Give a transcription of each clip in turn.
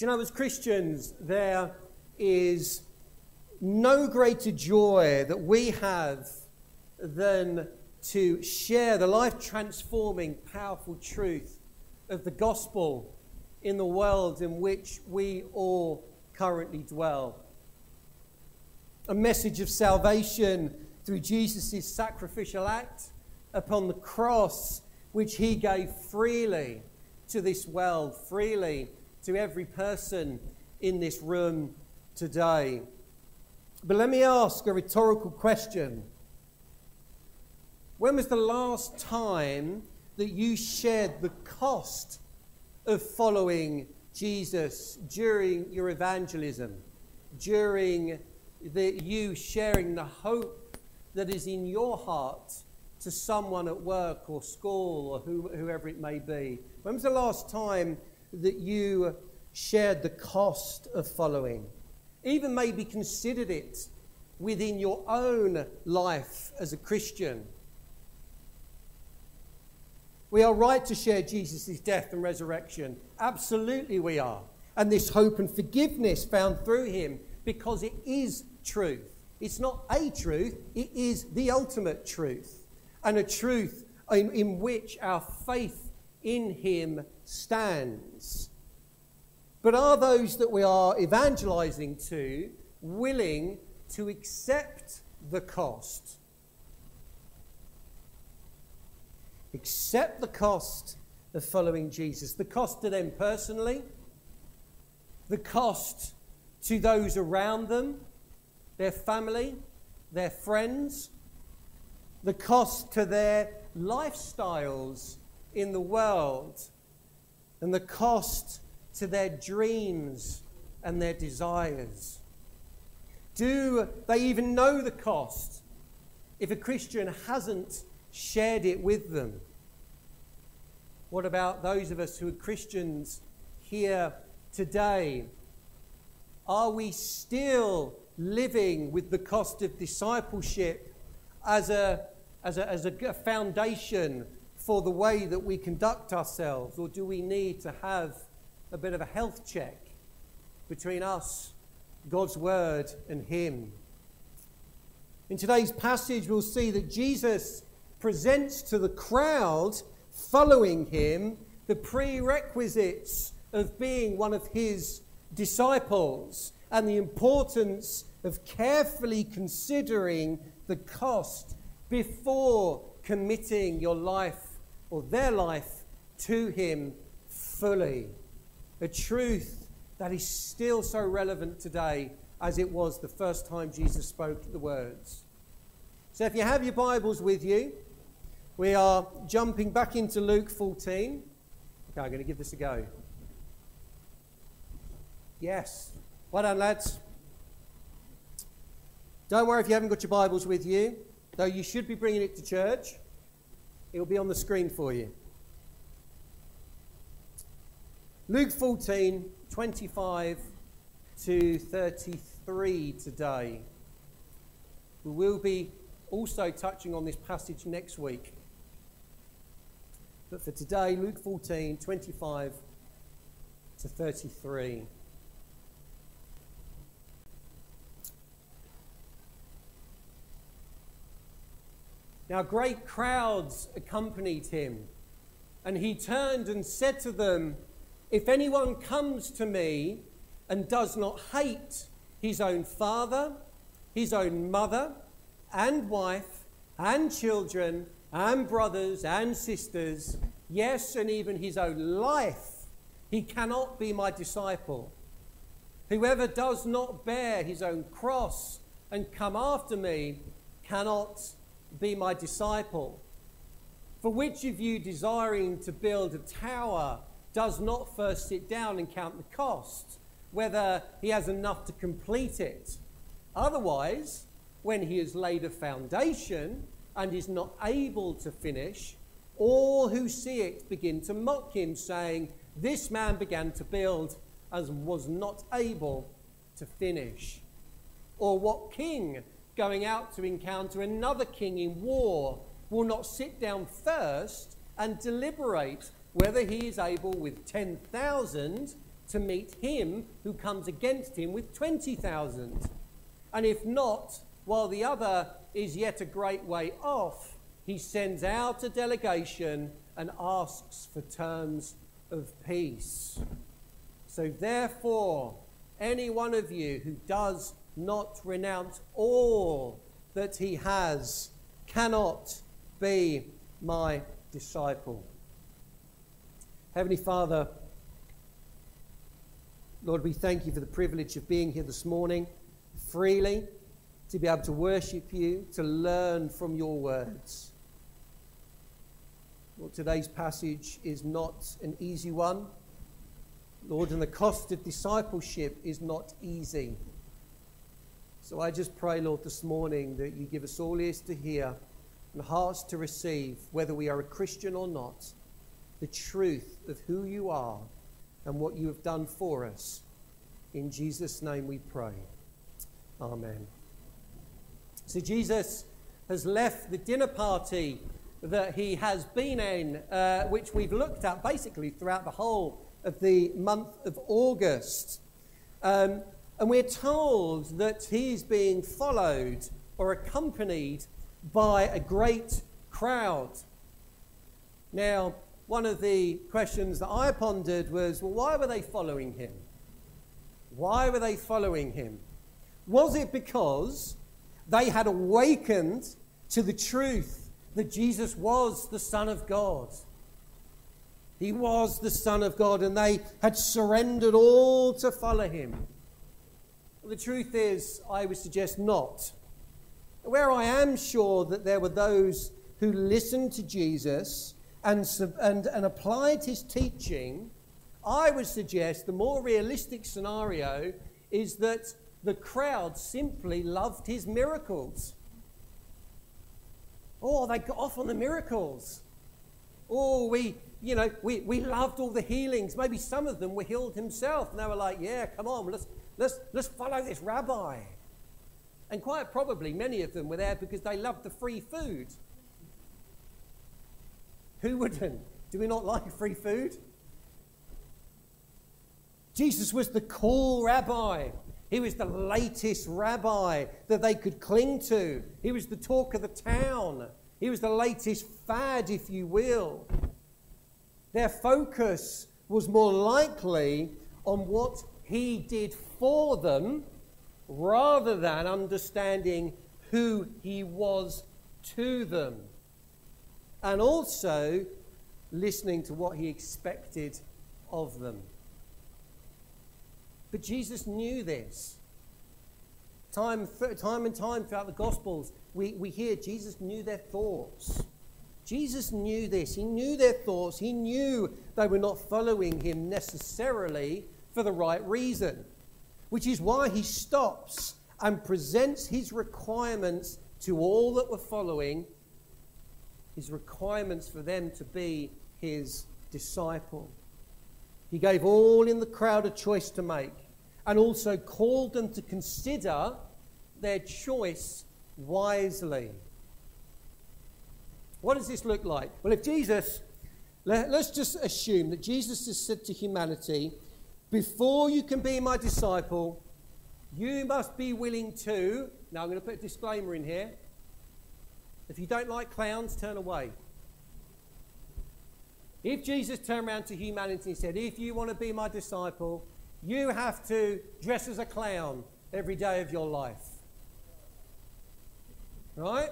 Do you know, as Christians, there is no greater joy that we have than to share the life transforming, powerful truth of the gospel in the world in which we all currently dwell. A message of salvation through Jesus' sacrificial act upon the cross, which he gave freely to this world, freely to every person in this room today. But let me ask a rhetorical question. When was the last time that you shared the cost of following Jesus during your evangelism, during the, you sharing the hope that is in your heart to someone at work or school or who, whoever it may be? When was the last time that you shared the cost of following? Even maybe considered it within your own life as a Christian. We are right to share Jesus' death and resurrection. Absolutely, we are. And this hope and forgiveness found through him because it is truth. It's not a truth, it is the ultimate truth. And a truth in, in which our faith in him stands. But are those that we are evangelizing to willing to accept the cost? Accept the cost of following Jesus. The cost to them personally, the cost to those around them, their family, their friends, the cost to their lifestyles in the world, and the cost to their dreams and their desires. Do they even know the cost if a Christian hasn't shared it with them? What about those of us who are Christians here today? Are we still living with the cost of discipleship as a, as a, as a foundation for the way that we conduct ourselves? Or do we need to have a bit of a health check between us, God's Word, and Him? In today's passage, we'll see that Jesus presents to the crowd following him the prerequisites of being one of his disciples and the importance of carefully considering the cost before committing your life or their life to him fully. A truth that is still so relevant today as it was the first time Jesus spoke the words. So if you have your Bibles with you, we are jumping back into Luke 14. Okay, I'm going to give this a go. Yes. Well done, lads. Don't worry if you haven't got your Bibles with you, though you should be bringing it to church. It will be on the screen for you. Luke 14, 25 to 33 today. We will be also touching on this passage next week. But for today, Luke 14, 25 to 33. Now, great crowds accompanied him, and he turned and said to them, If anyone comes to me and does not hate his own father, his own mother, and wife, and children, and brothers and sisters, yes, and even his own life, he cannot be my disciple. Whoever does not bear his own cross and come after me cannot be my disciple. For which of you desiring to build a tower does not first sit down and count the cost, whether he has enough to complete it? Otherwise, when he has laid a foundation, and is not able to finish, all who see it begin to mock him, saying, This man began to build and was not able to finish. Or what king going out to encounter another king in war will not sit down first and deliberate whether he is able with 10,000 to meet him who comes against him with 20,000. And if not, while the other is yet a great way off, he sends out a delegation and asks for terms of peace. So, therefore, any one of you who does not renounce all that he has cannot be my disciple. Heavenly Father, Lord, we thank you for the privilege of being here this morning freely, to be able to worship you, to learn from your words. Lord, today's passage is not an easy one. Lord, and the cost of discipleship is not easy. So I just pray, Lord, this morning that you give us all ears to hear and hearts to receive, whether we are a Christian or not, the truth of who you are and what you have done for us. In Jesus' name we pray. Amen. So Jesus has left the dinner party that he has been in, uh, which we've looked at basically throughout the whole of the month of August. Um, and we're told that he's being followed or accompanied by a great crowd. Now, one of the questions that I pondered was well, why were they following him? Why were they following him? Was it because they had awakened to the truth that Jesus was the Son of God? He was the Son of God, and they had surrendered all to follow him. The truth is, I would suggest not. Where I am sure that there were those who listened to Jesus and, and, and applied his teaching, I would suggest the more realistic scenario is that the crowd simply loved his miracles. Oh, they got off on the miracles. Oh, we, you know, we, we loved all the healings. Maybe some of them were healed himself. And they were like, yeah, come on, let's, let's, let's follow this rabbi. And quite probably many of them were there because they loved the free food. Who wouldn't? Do we not like free food? Jesus was the cool rabbi. He was the latest rabbi that they could cling to. He was the talk of the town. He was the latest fad, if you will. Their focus was more likely on what he did for them rather than understanding who he was to them and also listening to what he expected of them. But Jesus knew this. Time, time and time throughout the Gospels, we, we hear Jesus knew their thoughts. Jesus knew this. He knew their thoughts. He knew they were not following him necessarily for the right reason, which is why he stops and presents his requirements to all that were following his requirements for them to be his disciple. He gave all in the crowd a choice to make and also called them to consider their choice wisely. What does this look like? Well, if Jesus, let, us just assume that Jesus has said to humanity, before you can be my disciple, you must be willing to. Now, I'm going to put a disclaimer in here if you don't like clowns, turn away. If Jesus turned around to humanity and said, If you want to be my disciple, you have to dress as a clown every day of your life. Right?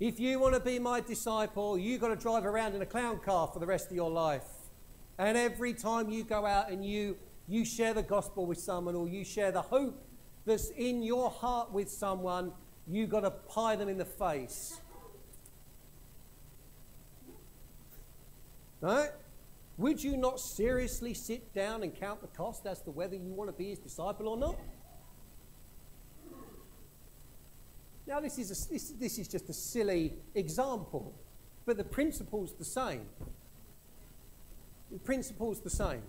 If you want to be my disciple, you've got to drive around in a clown car for the rest of your life. And every time you go out and you, you share the gospel with someone or you share the hope that's in your heart with someone, you've got to pie them in the face. Right? Would you not seriously sit down and count the cost as to whether you want to be his disciple or not? Now, this is, a, this, this is just a silly example, but the principle's the same. The principle's the same.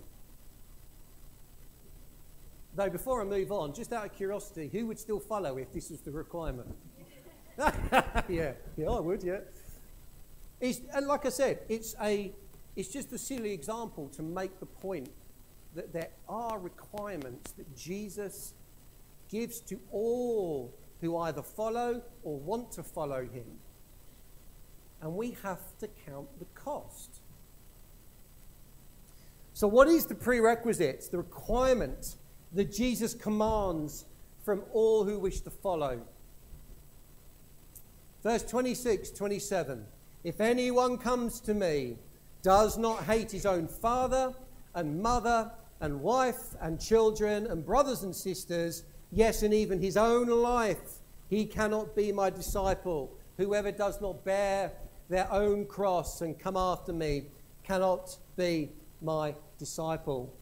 Though, before I move on, just out of curiosity, who would still follow if this was the requirement? yeah, yeah, I would, yeah. It's, and like I said, it's, a, it's just a silly example to make the point that there are requirements that Jesus gives to all who either follow or want to follow him. And we have to count the cost. So, what is the prerequisites, the requirement that Jesus commands from all who wish to follow? Verse 26, 27. If anyone comes to me, does not hate his own father and mother and wife and children and brothers and sisters, yes, and even his own life, he cannot be my disciple. Whoever does not bear their own cross and come after me cannot be my disciple.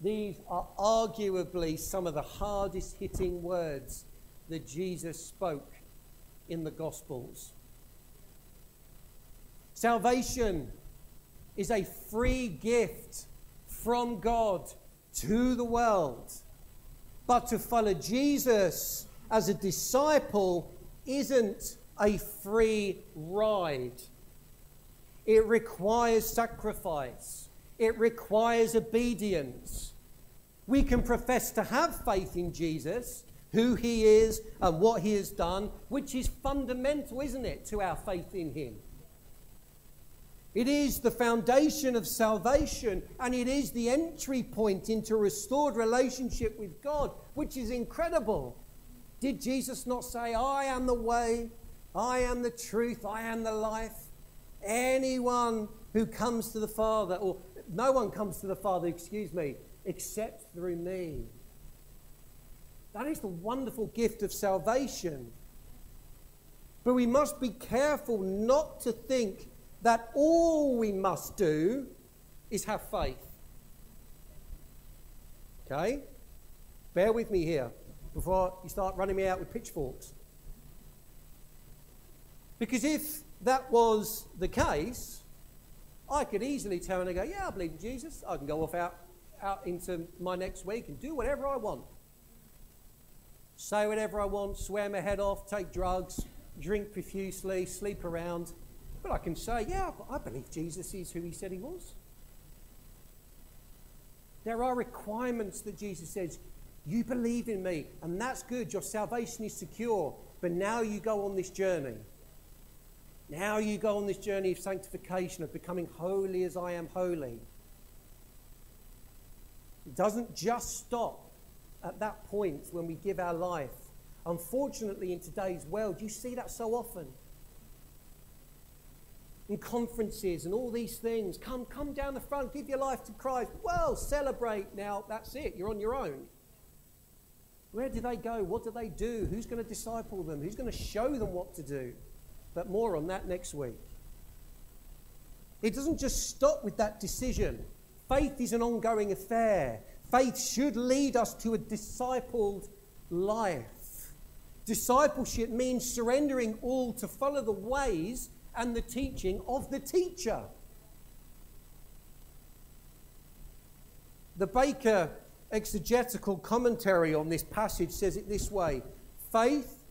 These are arguably some of the hardest hitting words that Jesus spoke in the Gospels. Salvation is a free gift from God to the world. But to follow Jesus as a disciple isn't a free ride. It requires sacrifice, it requires obedience. We can profess to have faith in Jesus, who he is, and what he has done, which is fundamental, isn't it, to our faith in him? It is the foundation of salvation and it is the entry point into restored relationship with God, which is incredible. Did Jesus not say, I am the way, I am the truth, I am the life? Anyone who comes to the Father, or no one comes to the Father, excuse me, except through me. That is the wonderful gift of salvation. But we must be careful not to think that all we must do is have faith. Okay? Bear with me here before you start running me out with pitchforks. Because if that was the case, I could easily turn and go, Yeah, I believe in Jesus. I can go off out, out into my next week and do whatever I want. Say whatever I want, swear my head off, take drugs, drink profusely, sleep around. But I can say, yeah, I believe Jesus is who he said he was. There are requirements that Jesus says, you believe in me, and that's good. Your salvation is secure. But now you go on this journey. Now you go on this journey of sanctification, of becoming holy as I am holy. It doesn't just stop at that point when we give our life. Unfortunately, in today's world, you see that so often In conferences and all these things. Come, come down the front, give your life to Christ. Well, celebrate now. That's it. You're on your own. Where do they go? What do they do? Who's going to disciple them? Who's going to show them what to do? But more on that next week. It doesn't just stop with that decision. Faith is an ongoing affair. Faith should lead us to a discipled life. Discipleship means surrendering all to follow the ways and the teaching of the teacher. The Baker exegetical commentary on this passage says it this way faith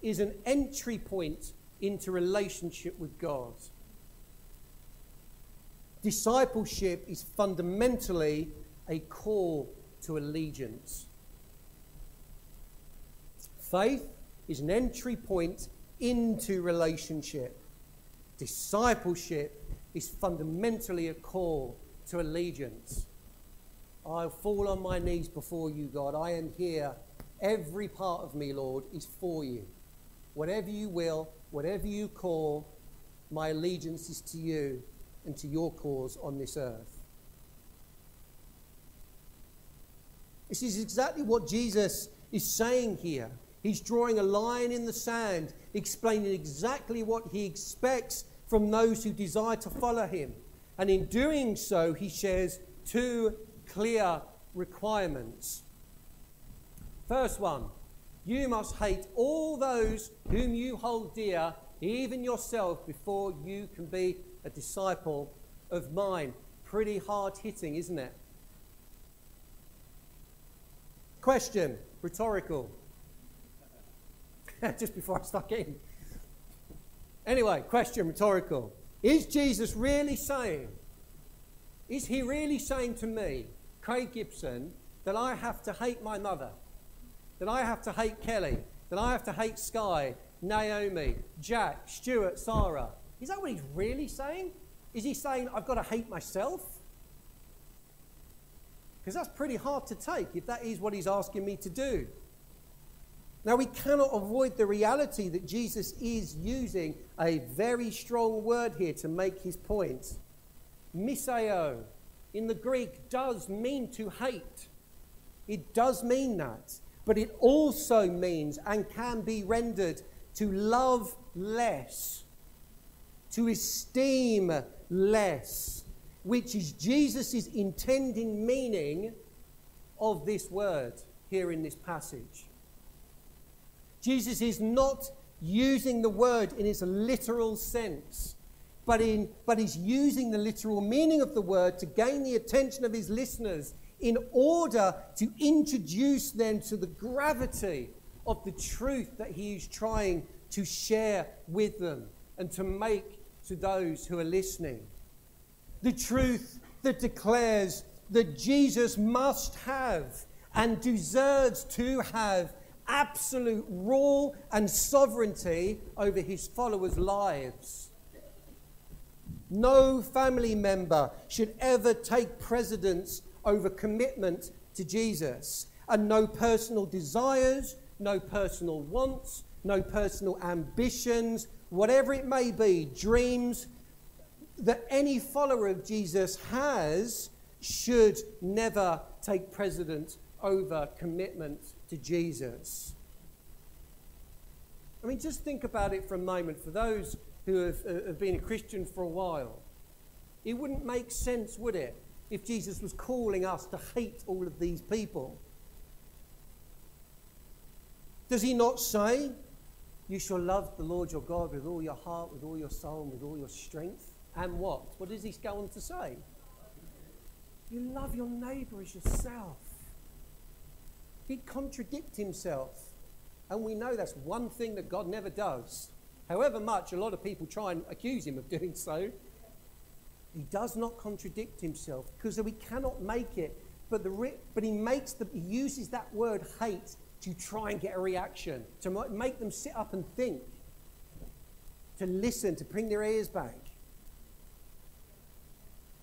is an entry point into relationship with God. Discipleship is fundamentally a call to allegiance. Faith is an entry point into relationship. Discipleship is fundamentally a call to allegiance. I fall on my knees before you, God. I am here. Every part of me, Lord, is for you. Whatever you will, whatever you call, my allegiance is to you and to your cause on this earth. This is exactly what Jesus is saying here. He's drawing a line in the sand, explaining exactly what he expects from those who desire to follow him. And in doing so, he shares two clear requirements. First one, you must hate all those whom you hold dear, even yourself, before you can be a disciple of mine. Pretty hard hitting, isn't it? Question, rhetorical. just before I stuck in. Anyway, question rhetorical. Is Jesus really saying, is he really saying to me, Craig Gibson, that I have to hate my mother, that I have to hate Kelly, that I have to hate Sky, Naomi, Jack, Stuart, Sarah. Is that what he's really saying? Is he saying I've got to hate myself? Because that's pretty hard to take if that is what he's asking me to do. Now, we cannot avoid the reality that Jesus is using a very strong word here to make his point. Miseo in the Greek does mean to hate. It does mean that. But it also means and can be rendered to love less, to esteem less, which is Jesus' intending meaning of this word here in this passage. Jesus is not using the word in its literal sense, but, in, but he's using the literal meaning of the word to gain the attention of his listeners in order to introduce them to the gravity of the truth that he is trying to share with them and to make to those who are listening. The truth that declares that Jesus must have and deserves to have absolute rule and sovereignty over his followers' lives. No family member should ever take precedence over commitment to Jesus, and no personal desires, no personal wants, no personal ambitions, whatever it may be, dreams that any follower of Jesus has should never take precedence over commitment to Jesus. I mean, just think about it for a moment. For those who have, uh, have been a Christian for a while, it wouldn't make sense, would it, if Jesus was calling us to hate all of these people? Does he not say, You shall love the Lord your God with all your heart, with all your soul, and with all your strength? And what? What does he go on to say? You love your neighbor as yourself. He'd contradict himself. And we know that's one thing that God never does. However much a lot of people try and accuse him of doing so, he does not contradict himself because we cannot make it. But, the, but he, makes the, he uses that word hate to try and get a reaction, to make them sit up and think, to listen, to bring their ears back.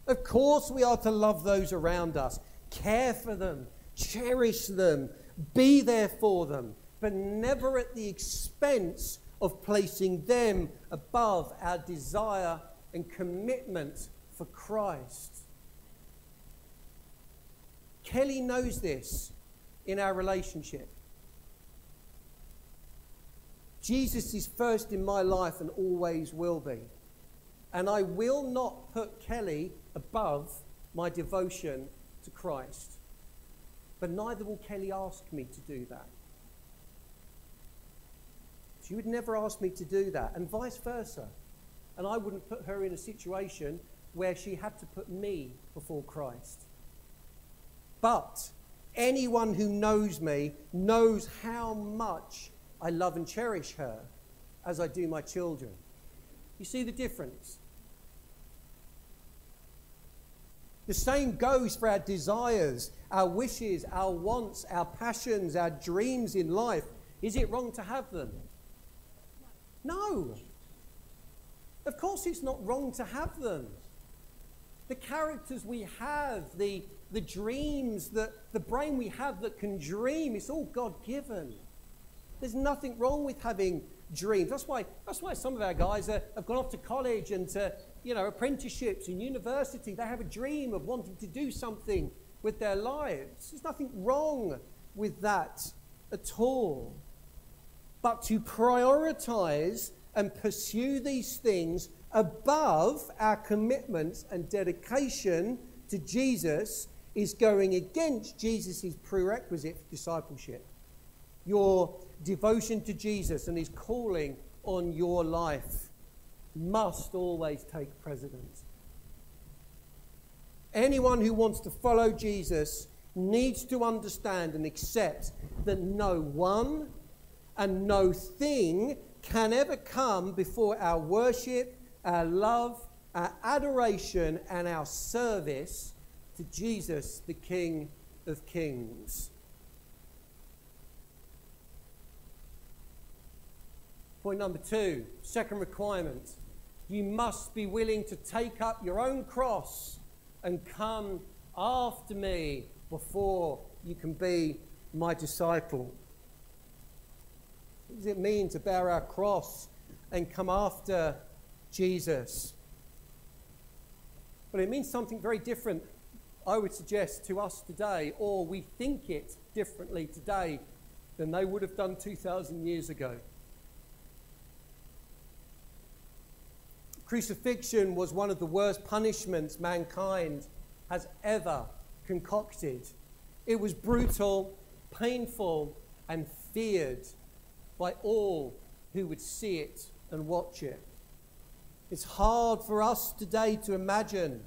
Of course, we are to love those around us, care for them, cherish them, be there for them, but never at the expense of placing them above our desire and commitment for Christ. Kelly knows this in our relationship. Jesus is first in my life and always will be. And I will not put Kelly above my devotion to Christ. But neither will Kelly ask me to do that. She would never ask me to do that, and vice versa. And I wouldn't put her in a situation where she had to put me before Christ. But anyone who knows me knows how much I love and cherish her as I do my children. You see the difference? The same goes for our desires, our wishes, our wants, our passions, our dreams in life. Is it wrong to have them? No. Of course, it's not wrong to have them. The characters we have, the, the dreams, the, the brain we have that can dream, it's all God given. There's nothing wrong with having dreams. That's why, that's why some of our guys are, have gone off to college and to you know, apprenticeships and university. They have a dream of wanting to do something with their lives. There's nothing wrong with that at all. But to prioritize and pursue these things above our commitments and dedication to Jesus is going against Jesus' prerequisite for discipleship. Your devotion to Jesus and his calling on your life must always take precedence. Anyone who wants to follow Jesus needs to understand and accept that no one and no thing can ever come before our worship, our love, our adoration, and our service to Jesus, the King of Kings. Point number two, second requirement you must be willing to take up your own cross and come after me before you can be my disciple. What does it mean to bear our cross and come after Jesus? But it means something very different, I would suggest, to us today, or we think it differently today than they would have done 2,000 years ago. Crucifixion was one of the worst punishments mankind has ever concocted. It was brutal, painful, and feared by all who would see it and watch it. It's hard for us today to imagine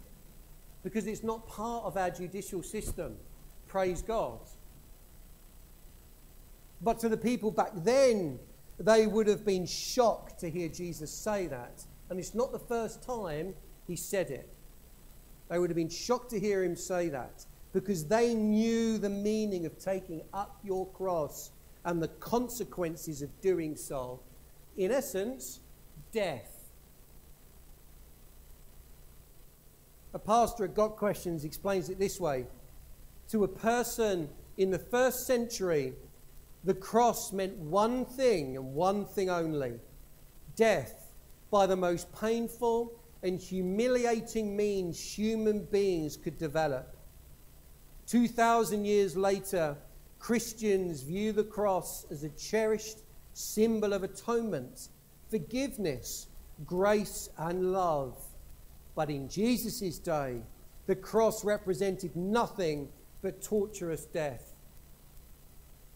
because it's not part of our judicial system. Praise God. But to the people back then, they would have been shocked to hear Jesus say that. And it's not the first time he said it. They would have been shocked to hear him say that because they knew the meaning of taking up your cross and the consequences of doing so. In essence, death. A pastor at Got Questions explains it this way To a person in the first century, the cross meant one thing and one thing only death by the most painful and humiliating means human beings could develop. 2,000 years later, Christians view the cross as a cherished symbol of atonement, forgiveness, grace, and love. But in Jesus' day, the cross represented nothing but torturous death.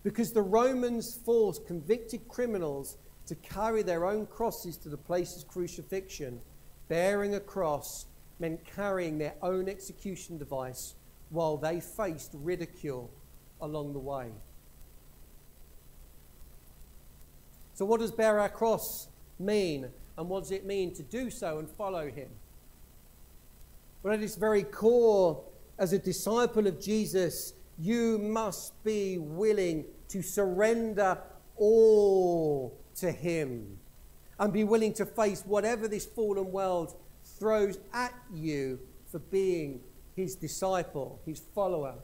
Because the Romans forced convicted criminals to carry their own crosses to the place of crucifixion. Bearing a cross meant carrying their own execution device while they faced ridicule along the way. So, what does bear our cross mean? And what does it mean to do so and follow him? Well, at its very core, as a disciple of Jesus, you must be willing to surrender all to Him and be willing to face whatever this fallen world throws at you for being His disciple, His follower.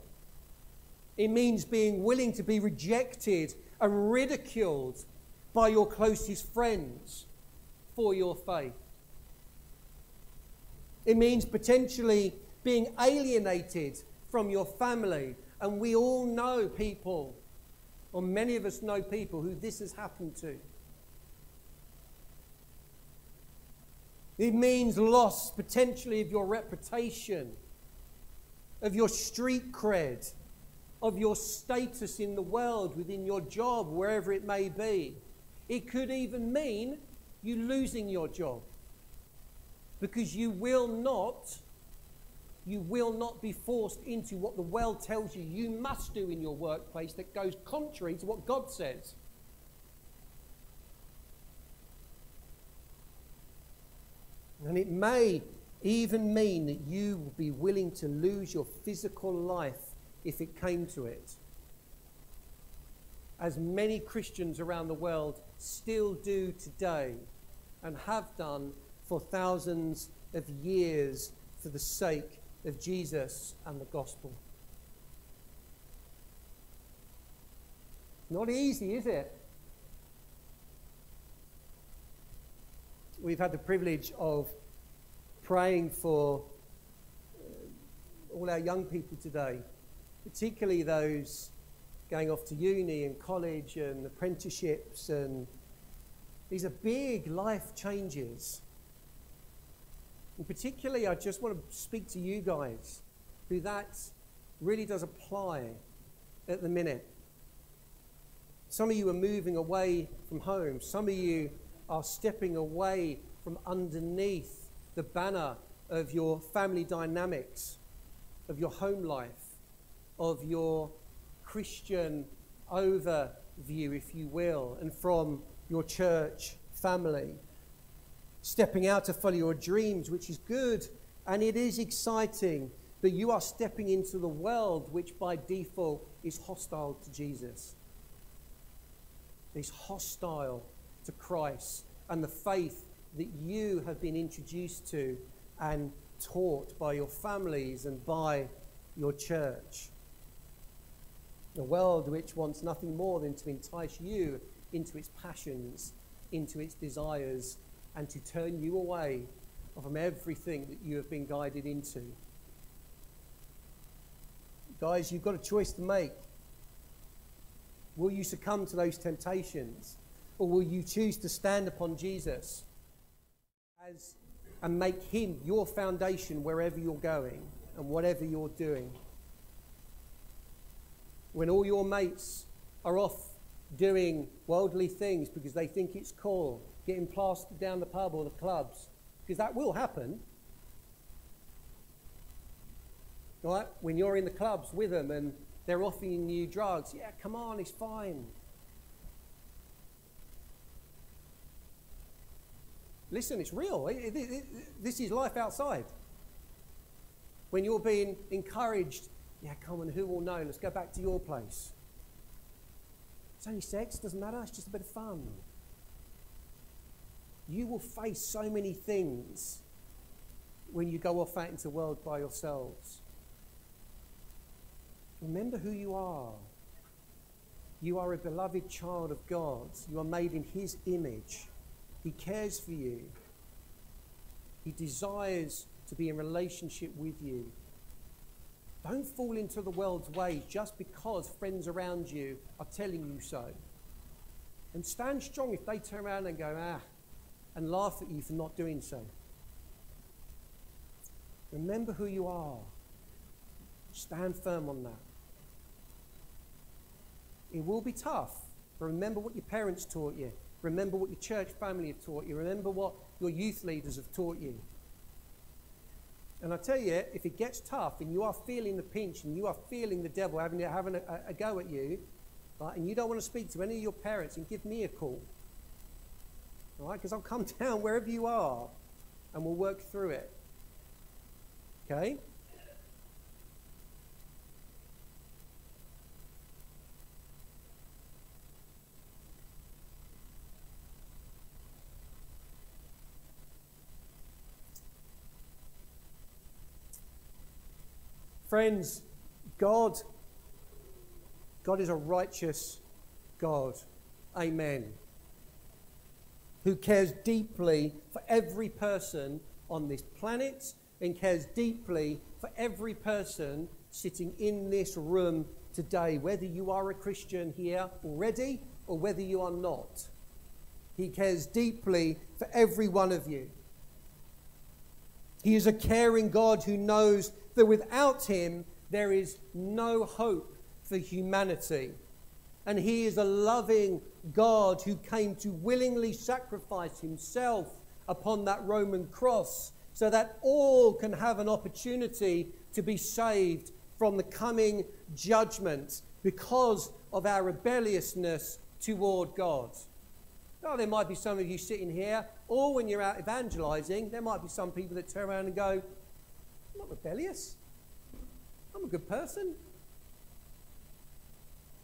It means being willing to be rejected and ridiculed by your closest friends for your faith. It means potentially being alienated from your family. And we all know people, or many of us know people who this has happened to. It means loss potentially of your reputation, of your street cred, of your status in the world, within your job, wherever it may be. It could even mean you losing your job because you will not you will not be forced into what the world tells you you must do in your workplace that goes contrary to what God says. And it may even mean that you will be willing to lose your physical life if it came to it. As many Christians around the world still do today and have done for thousands of years for the sake of Jesus and the gospel. Not easy, is it? we've had the privilege of praying for uh, all our young people today, particularly those going off to uni and college and apprenticeships. And these are big life changes. And particularly, I just want to speak to you guys who that really does apply at the minute. Some of you are moving away from home. Some of you are stepping away from underneath the banner of your family dynamics, of your home life, of your Christian overview, if you will, and from your church family. Stepping out to follow your dreams, which is good and it is exciting, but you are stepping into the world which by default is hostile to Jesus. Is hostile to Christ and the faith that you have been introduced to and taught by your families and by your church. A world which wants nothing more than to entice you into its passions, into its desires, and to turn you away from everything that you have been guided into. Guys, you've got a choice to make. Will you succumb to those temptations? Or will you choose to stand upon Jesus as, and make him your foundation wherever you're going and whatever you're doing? When all your mates are off doing worldly things because they think it's cool, getting plastered down the pub or the clubs, because that will happen. Right? When you're in the clubs with them and they're offering you drugs, yeah, come on, it's fine. Listen, it's real. It, it, it, this is life outside. When you're being encouraged, yeah, come on, who will know? Let's go back to your place. It's only sex, doesn't matter, it's just a bit of fun. You will face so many things when you go off out into the world by yourselves. Remember who you are. You are a beloved child of God. You are made in His image. He cares for you. He desires to be in relationship with you. Don't fall into the world's ways just because friends around you are telling you so. And stand strong if they turn around and go, ah, and laugh at you for not doing so. Remember who you are. Stand firm on that. It will be tough, but remember what your parents taught you. Remember what your church family have taught you. Remember what your youth leaders have taught you. And I tell you, if it gets tough and you are feeling the pinch and you are feeling the devil having, having a, a go at you, right, and you don't want to speak to any of your parents, and give me a call. All right, because I'll come down wherever you are and we'll work through it. Okay? Friends, God, God is a righteous God. Amen. Who cares deeply for every person on this planet and cares deeply for every person sitting in this room today, whether you are a Christian here already or whether you are not. He cares deeply for every one of you. He is a caring God who knows that without him there is no hope for humanity. And he is a loving God who came to willingly sacrifice himself upon that Roman cross so that all can have an opportunity to be saved from the coming judgment because of our rebelliousness toward God. Oh, there might be some of you sitting here, or when you're out evangelizing, there might be some people that turn around and go, I'm not rebellious. I'm a good person.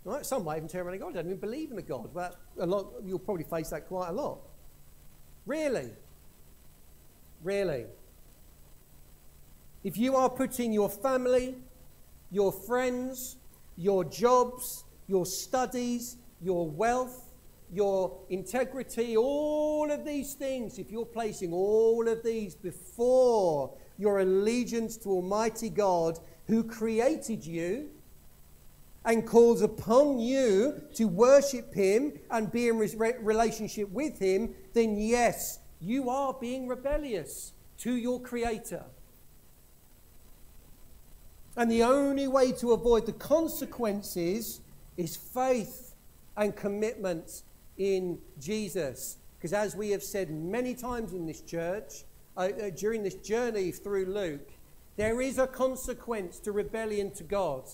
Right? Some might even turn around and go, I don't even believe in a God. But a lot, you'll probably face that quite a lot. Really? Really? If you are putting your family, your friends, your jobs, your studies, your wealth, your integrity, all of these things, if you're placing all of these before your allegiance to Almighty God, who created you and calls upon you to worship him and be in re- relationship with him, then yes, you are being rebellious to your creator. And the only way to avoid the consequences is faith and commitment in Jesus. Because as we have said many times in this church, uh, uh, during this journey through Luke, there is a consequence to rebellion to God.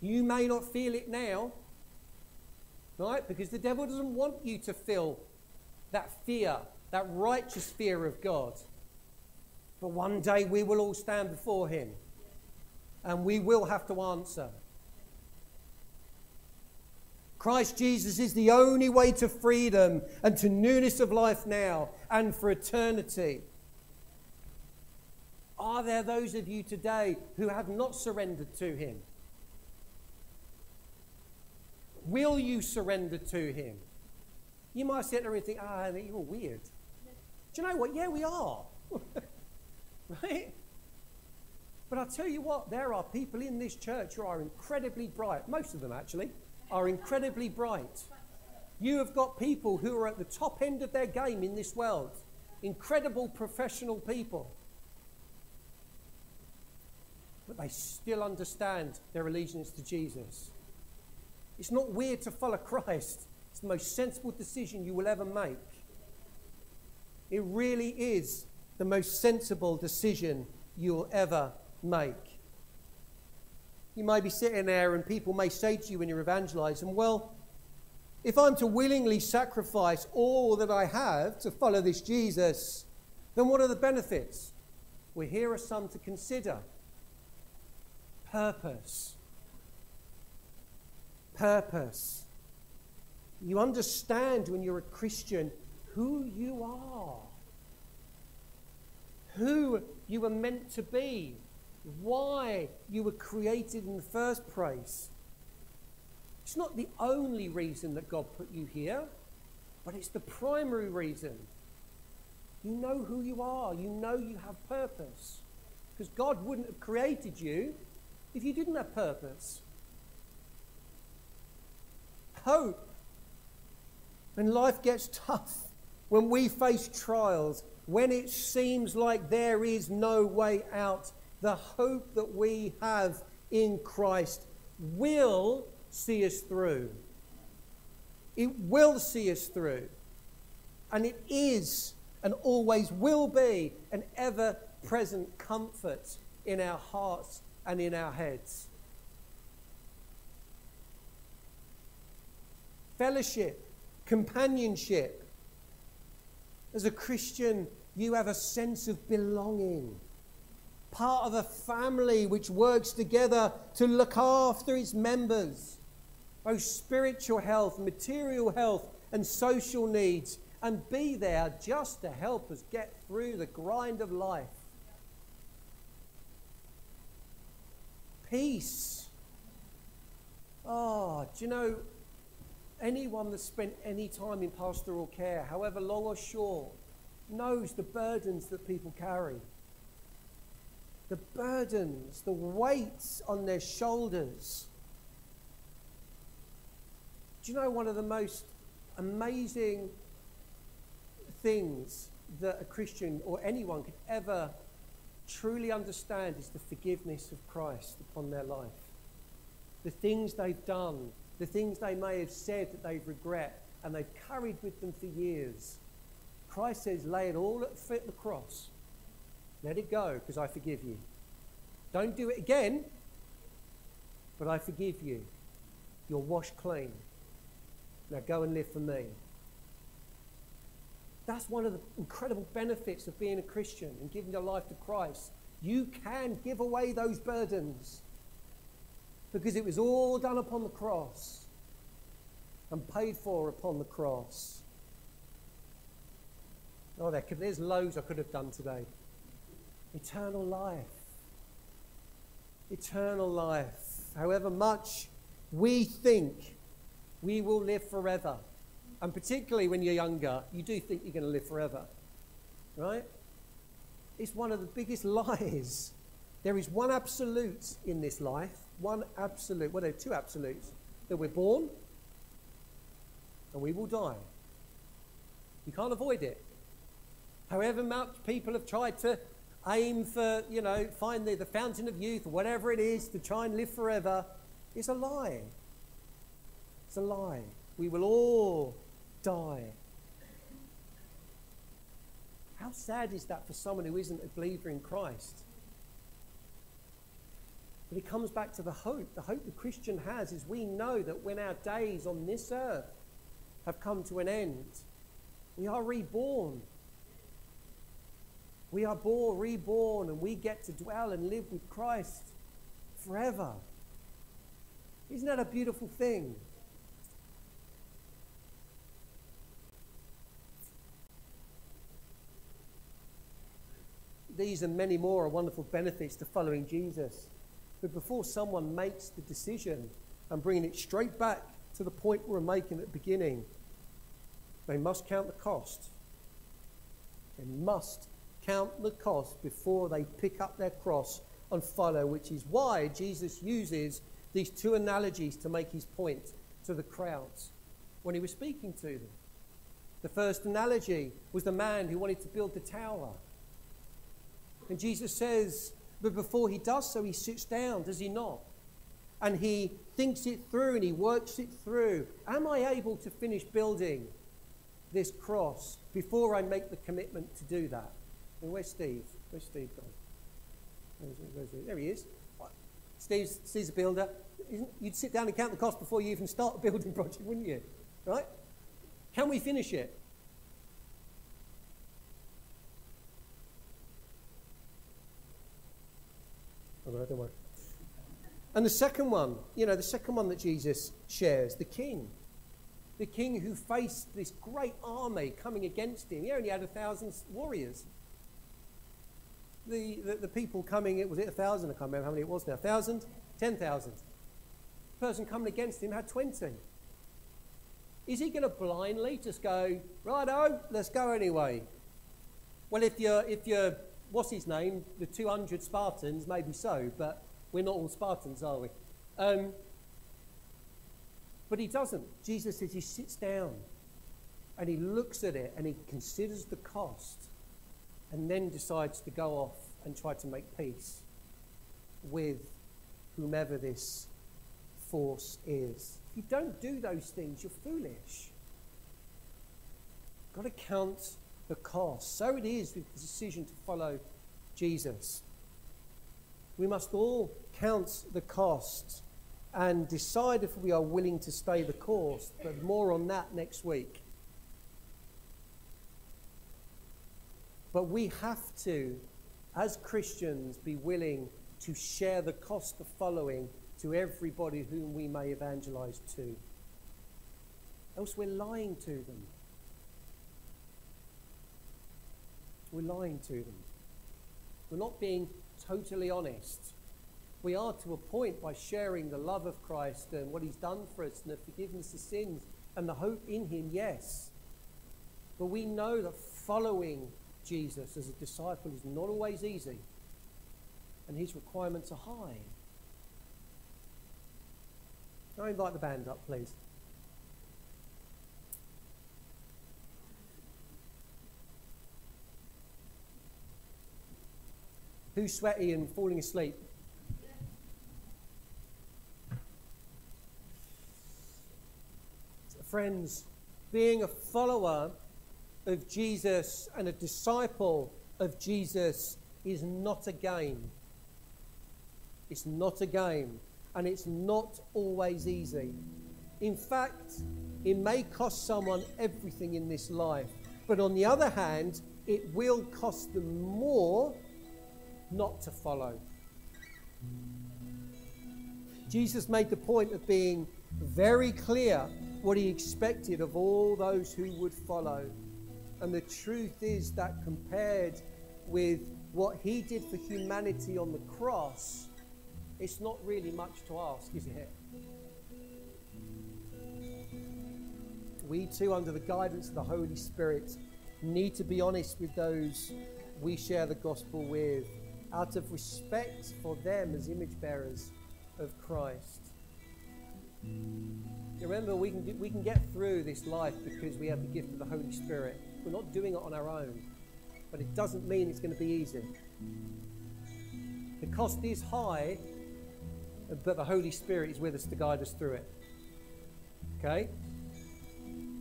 You may not feel it now, right? Because the devil doesn't want you to feel that fear, that righteous fear of God. But one day we will all stand before Him and we will have to answer. Christ Jesus is the only way to freedom and to newness of life now and for eternity. Are there those of you today who have not surrendered to Him? Will you surrender to Him? You might sit there and think, ah, you're weird. Do you know what? Yeah, we are. right? But I'll tell you what, there are people in this church who are incredibly bright. Most of them, actually, are incredibly bright. You have got people who are at the top end of their game in this world, incredible professional people. But they still understand their allegiance to Jesus. It's not weird to follow Christ, it's the most sensible decision you will ever make. It really is the most sensible decision you'll ever make. You may be sitting there and people may say to you when you're evangelizing, well, if I'm to willingly sacrifice all that I have to follow this Jesus, then what are the benefits? Well, here are some to consider purpose. Purpose. You understand when you're a Christian who you are, who you were meant to be, why you were created in the first place. It's not the only reason that God put you here, but it's the primary reason. You know who you are, you know you have purpose. Because God wouldn't have created you if you didn't have purpose. Hope. When life gets tough, when we face trials, when it seems like there is no way out, the hope that we have in Christ will see us through. It will see us through. And it is and always will be an ever present comfort in our hearts and in our heads. Fellowship, companionship. As a Christian, you have a sense of belonging part of a family which works together to look after its members, both spiritual health, material health, and social needs, and be there just to help us get through the grind of life. Peace. Oh, do you know, anyone that's spent any time in pastoral care, however long or short, knows the burdens that people carry the burdens, the weights on their shoulders. Do you know one of the most amazing things that a Christian or anyone could ever truly understand is the forgiveness of Christ upon their life? The things they've done, the things they may have said that they regret and they've carried with them for years. Christ says, lay it all at the foot of the cross. Let it go because I forgive you. Don't do it again, but I forgive you. You're washed clean. Now go and live for me. That's one of the incredible benefits of being a Christian and giving your life to Christ. You can give away those burdens because it was all done upon the cross and paid for upon the cross. Oh, there, could, there's loads I could have done today eternal life. Eternal life. However much we think we will live forever. And particularly when you're younger, you do think you're going to live forever. Right? It's one of the biggest lies. There is one absolute in this life, one absolute. Well, there are two absolutes that we're born and we will die. You can't avoid it. However much people have tried to aim for, you know, find the, the fountain of youth, or whatever it is, to try and live forever, it's a lie. It's a lie. We will all die. How sad is that for someone who isn't a believer in Christ? But it comes back to the hope. The hope the Christian has is we know that when our days on this earth have come to an end, we are reborn We are born, reborn, and we get to dwell and live with Christ forever. Isn't that a beautiful thing? These and many more are wonderful benefits to following Jesus. But before someone makes the decision and bringing it straight back to the point we were making at the beginning, they must count the cost. They must count the cost before they pick up their cross and follow, which is why Jesus uses these two analogies to make his point to the crowds when he was speaking to them. The first analogy was the man who wanted to build the tower. And Jesus says, but before he does so, he sits down, does he not? And he thinks it through and he works it through. Am I able to finish building this cross before I make the commitment to do that? And where's Steve? Where's Steve gone? Where's, where's There he is. Steve's, Steve's a builder. You'd sit down and count the cost before you even start a building project, wouldn't you? Right? Can we finish it? Don't worry. And the second one, you know, the second one that Jesus shares, the king. The king who faced this great army coming against him. He only had a thousand warriors. The, the, the people coming, it was it a thousand? I can't remember how many it was now. Thousand? Ten thousand. The person coming against him had 20. Is he going to blindly just go, righto, let's go anyway? Well, if you're, if you're, what's his name, the 200 Spartans, maybe so, but we're not all Spartans, are we? Um, but he doesn't. Jesus says he sits down and he looks at it and he considers the cost and then decides to go off and try to make peace with whomever this force is. If you don't do those things, you're foolish. You've got to count the cost. So it is with the decision to follow Jesus. We must all count the cost and decide if we are willing to stay the course, but more on that next week. But we have to, as Christians, be willing to share the cost of following to everybody whom we may evangelize to. Else we're lying to them. We're lying to them. We're not being totally honest. We are to a point by sharing the love of Christ and what He's done for us and the forgiveness of sins and the hope in Him, yes. But we know that following Jesus as a disciple is not always easy, and His requirements are high. Can I invite the band up, please? Who's sweaty and falling asleep? Friends, being a follower of Jesus and a disciple of Jesus is not a game. It's not a game, and it's not always easy. In fact, it may cost someone everything in this life, but on the other hand, it will cost them more not to follow. Jesus made the point of being very clear what he expected of all those who would follow. And the truth is that compared with what he did for humanity on the cross, it's not really much to ask, is it? We too, under the guidance of the Holy Spirit, need to be honest with those we share the gospel with out of respect for them as image bearers of Christ. Remember, we can, we can get through this life because we have the gift of the Holy Spirit. We're not doing it on our own, but it doesn't mean it's going to be easy. The cost is high, but the Holy Spirit is with us to guide us through it. Okay?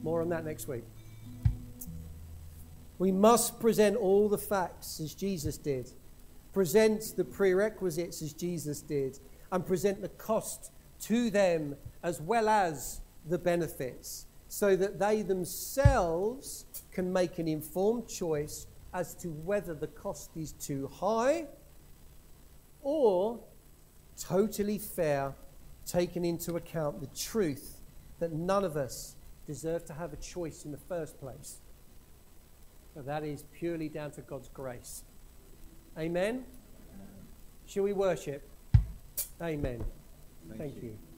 More on that next week. We must present all the facts as Jesus did, present the prerequisites as Jesus did, and present the cost to them as well as the benefits, so that they themselves can make an informed choice as to whether the cost is too high or totally fair, taking into account the truth that none of us deserve to have a choice in the first place. But that is purely down to God's grace. Amen? Shall we worship? Amen. Thank, Thank you. you.